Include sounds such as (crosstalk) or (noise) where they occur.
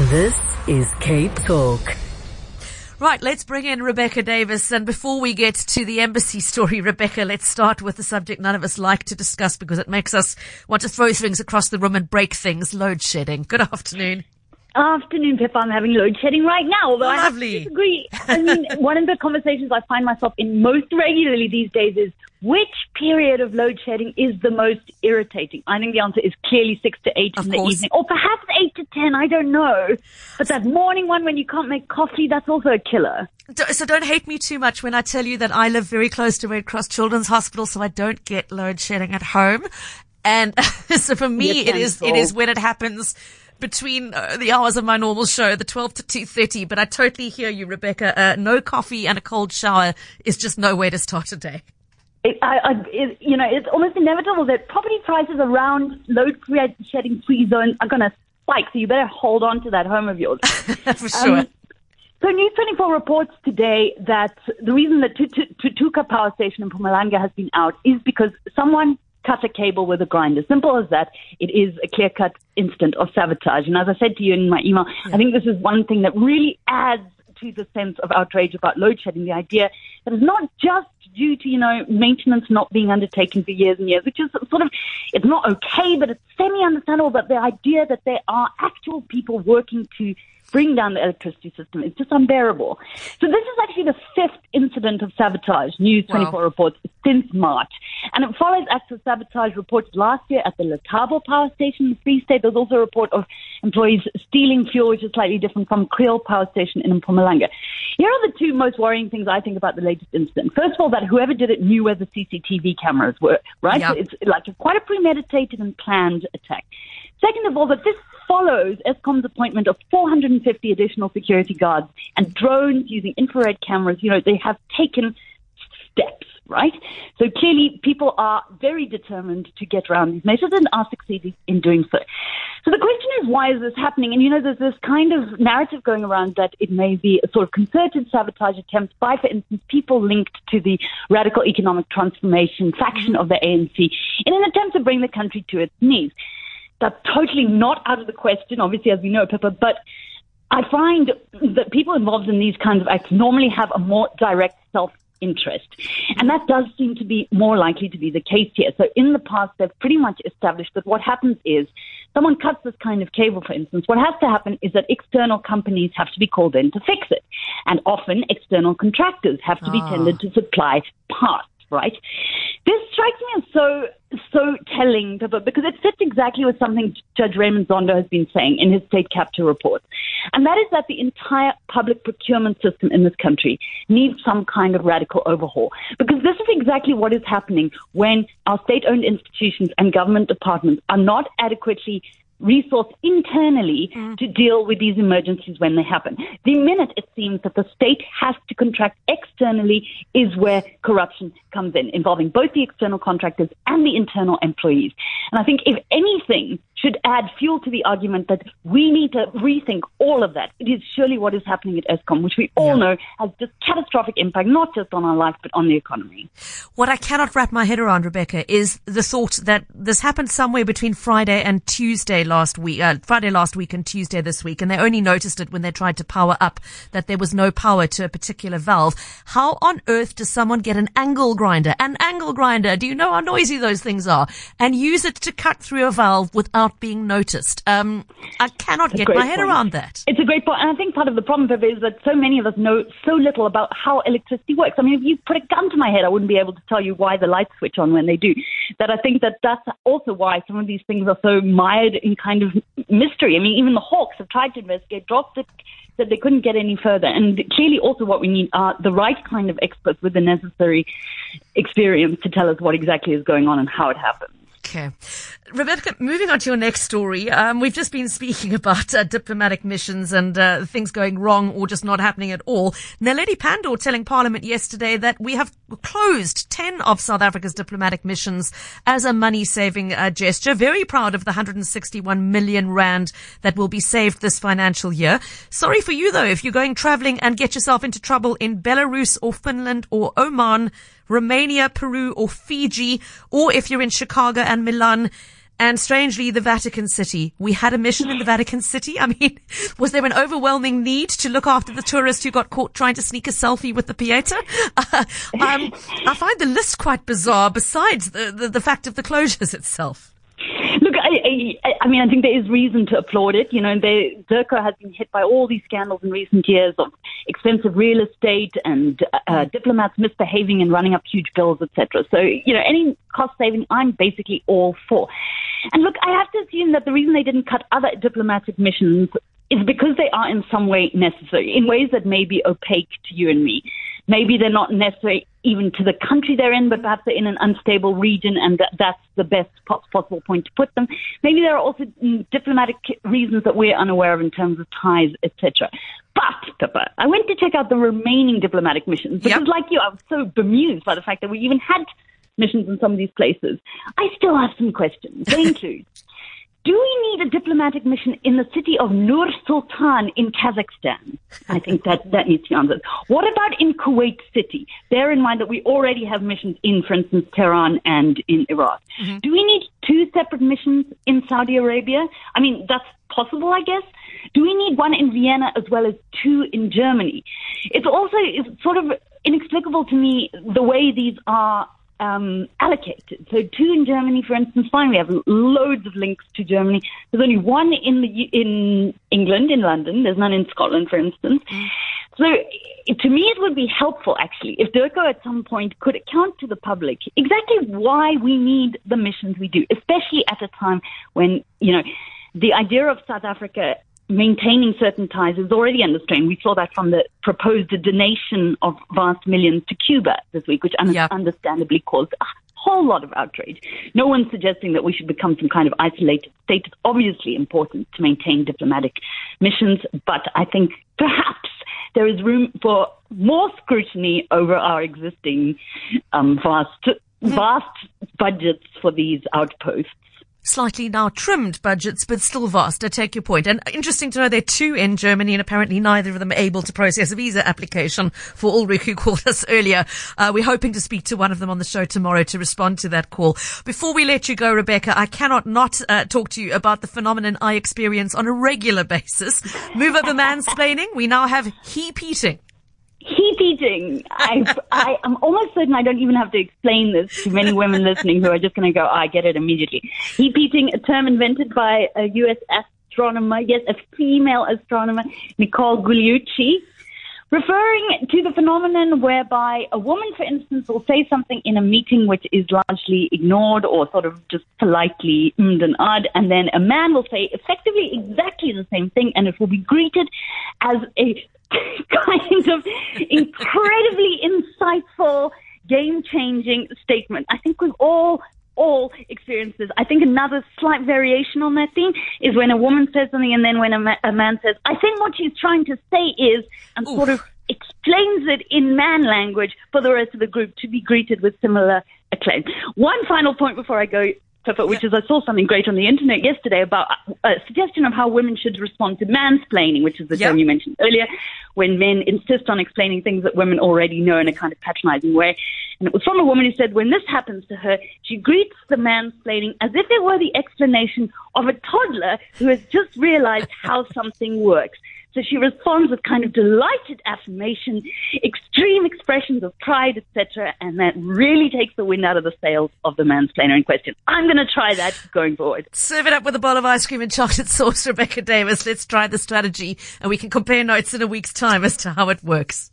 This is Cape Talk. Right, let's bring in Rebecca Davis. And before we get to the embassy story, (laughs) Rebecca, let's start with the subject none of us like to discuss because it makes us want to throw things across the room and break things load shedding. Good afternoon. Afternoon, Pip. I'm having load shedding right now. Although I have to disagree. I mean, (laughs) one of the conversations I find myself in most regularly these days is which period of load shedding is the most irritating? I think the answer is clearly six to eight Of in the course. evening, or perhaps eight to ten. I don't know. But that morning one when you can't make coffee, that's also a killer. So don't hate me too much when I tell you that I live very close to Red Cross Children's Hospital, so I don't get load shedding at home. And (laughs) so for me, it is, it is when it happens between uh, the hours of my normal show, the 12 to 2.30. But I totally hear you, Rebecca. Uh, no coffee and a cold shower is just no way to start a day. It, I, I, it, you know, it's almost inevitable that property prices around load shedding free zones are going to spike. So you better hold on to that home of yours. (laughs) for sure. Um, So News 24 reports today that the reason that Tutuka Power Station in Mpumalanga has been out is because someone cut a cable with a grinder. Simple as that. It is a clear-cut incident of sabotage. And as I said to you in my email, I think this is one thing that really adds to the sense of outrage about load shedding, the idea that it's not just due to, you know, maintenance not being undertaken for years and years, which is sort of, it's not okay, but it's semi-understandable, but the idea that there are actual people working to bring down the electricity system is just unbearable. So this is actually the fifth incident of sabotage, News 24 Wow. reports, since March. And it follows acts of sabotage reports last year at the Lethabo Power Station in the Free State. There's also a report of employees stealing fuel, which is slightly different from Kriel Power Station in Mpumalanga. Here are the two most worrying things I think about the latest incident. First of all, that whoever did it knew where the CCTV cameras were, right? Yeah. So it's like a, quite a premeditated and planned attack. Second of all, that this follows Eskom's appointment of 450 additional security guards and drones using infrared cameras. You know, they have taken steps, right? So clearly people are very determined to get around these measures and are succeeding in doing so. So the question is, why is this happening? And you know, there's this kind of narrative going around that it may be a sort of concerted sabotage attempt by, for instance, people linked to the radical economic transformation faction of the ANC in an attempt to bring the country to its knees. That's totally not out of the question, obviously, as we know, Pippa, but I find that people involved in these kinds of acts normally have a more direct self interest. And that does seem to be more likely to be the case here. So in the past, they've pretty much established that what happens is someone cuts this kind of cable, for instance. What has to happen is that external companies have to be called in to fix it. And often external contractors have to be Ah. tended to supply parts, right? This strikes me as so so telling because it fits exactly with something Judge Raymond Zondo has been saying in his state capture report. And that is that the entire public procurement system in this country needs some kind of radical overhaul. Because this is exactly what is happening when our state owned institutions and government departments are not adequately resourced internally mm. to deal with these emergencies when they happen. The minute it seems that the state has to contract externally is where corruption comes in, involving both the external contractors and the internal employees. And I think if anything should add fuel to the argument that we need to rethink all of that, it is surely what is happening at Eskom, which we all know has just catastrophic impact, not just on our life, but on the economy. What I cannot wrap my head around, Rebecca, is the thought that this happened somewhere between Friday and Tuesday last week, uh, Friday last week and Tuesday this week, and they only noticed it when they tried to power up that there was no power to a particular valve. How on earth does someone get an angle grinder? An angle grinder, do you know how noisy those things are? And use it to cut through a valve without being noticed. Um, I cannot get my head point. around that. It's a great point. And I think part of the problem, Pippa, is that so many of us know so little about how electricity works. I mean, if you put a gun to my head, I wouldn't be able to tell you why the lights switch on when they do. That I think that that's also why some of these things are so mired in kind of mystery. I mean, even the Hawks have tried to investigate, dropped it, said they couldn't get any further. And clearly also what we need are the right kind of experts with the necessary experience to tell us what exactly is going on and how it happens. Okay. Rebecca, moving on to your next story. Um, we've just been speaking (laughs) about uh, diplomatic missions and uh, things going wrong or just not happening at all. Naledi Pandor telling Parliament yesterday that we have closed 10 of South Africa's diplomatic missions as a money-saving uh, gesture. Very proud of the 161 million rand that will be saved this financial year. Sorry for you though if you're going traveling and get yourself into trouble in Belarus or Finland or Oman, Romania, Peru or Fiji, or if you're in Chicago and Milan and strangely, the Vatican City. We had a mission in the Vatican City. I mean, (laughs) was there an overwhelming need to look after the tourist who got caught trying to sneak a selfie with the Pieta? Uh, (laughs) um, I find the list quite bizarre, besides the, the, the fact of the closures itself. Look, I, I, I mean, I think there is reason to applaud it. You know, and they, DIRCO has been hit by all these scandals in recent years of expensive real estate and uh, diplomats misbehaving and running up huge bills, etc. So, you know, any cost saving, I'm basically all for. And look, I have to assume that the reason they didn't cut other diplomatic missions is because they are in some way necessary, in ways that may be opaque to you and me. Maybe they're not necessary even to the country they're in, but perhaps they're in an unstable region and that, that's the best possible point to put them. Maybe there are also mm, diplomatic reasons that we're unaware of in terms of ties, etc. But, Pippa, I went to check out the remaining diplomatic missions because, yep. like you, I was so bemused by the fact that we even had missions in some of these places. I still have some questions. They include (laughs) do we need a diplomatic mission in the city of Nur Sultan in Kazakhstan? I think that, that needs to be answered. What about in Kuwait City? Bear in mind that we already have missions in, for instance, Tehran and in Iraq. Mm-hmm. Do we need two separate missions in Saudi Arabia? I mean, that's possible, I guess. Do we need one in Vienna as well as two in Germany? It's also it's sort of inexplicable to me the way these are um, allocated. So two in Germany, for instance, fine. We have loads of links to Germany. There's only one in the in England, in London. There's none in Scotland, for instance. Mm. So to me, it would be helpful actually if DIRCO at some point could account to the public exactly why we need the missions we do, especially at a time when you know the idea of South Africa maintaining certain ties is already under strain. We saw that from the proposed donation of vast millions to Cuba this week, which un- yeah. understandably caused a whole lot of outrage. No one's suggesting that we should become some kind of isolated state. It's obviously important to maintain diplomatic missions, but I think perhaps there is room for more scrutiny over our existing um, vast, vast budgets for these outposts slightly now trimmed budgets, but still vast. I take your point. And interesting to know there are two in Germany and apparently neither of them are able to process a visa application for Ulrich who (laughs) called us earlier. Uh, we're hoping to speak to one of them on the show tomorrow to respond to that call. Before we let you go, Rebecca, I cannot not uh, talk to you about the phenomenon I experience on a regular (laughs) basis. Move over mansplaining. We now have hepeating hepeating. I, I, am almost certain I don't even have to explain this to many women listening who are just going to go, oh, I get it immediately. Hepeating, a term invented by a U.S. astronomer, yes, a female astronomer, Nicole Gugliucci, referring to the phenomenon whereby a woman, for instance, will say something in a meeting which is largely ignored or sort of just politely ummed and odd, and then a man will say effectively exactly the same thing, and it will be greeted as a (laughs) kind of incredibly insightful, game changing statement. I think we've all all experiences. I think another slight variation on that theme is when a woman says something and then when a, ma- a man says, I think what she's trying to say is, and Oof. sort of explains it in man language for the rest of the group to be greeted with similar acclaim. One final point before I go which is I saw something great on the internet yesterday about uh, a suggestion of how women should respond to mansplaining, which is the yep. term you mentioned earlier, when men insist on explaining things that women already know in a kind of patronizing way. And it was from a woman who said when this happens to her, she greets the mansplaining as if it were the explanation of a toddler who has just realized how something works. So she responds with kind of delighted affirmation, extreme expressions of pride, etc., and that really takes the wind out of the sails of the mansplainer in question. I'm going to try that going forward. Serve it up with a bowl of ice cream and chocolate (laughs) sauce, Rebecca Davis. Let's try the strategy, and we can compare notes in a week's time as to how it works.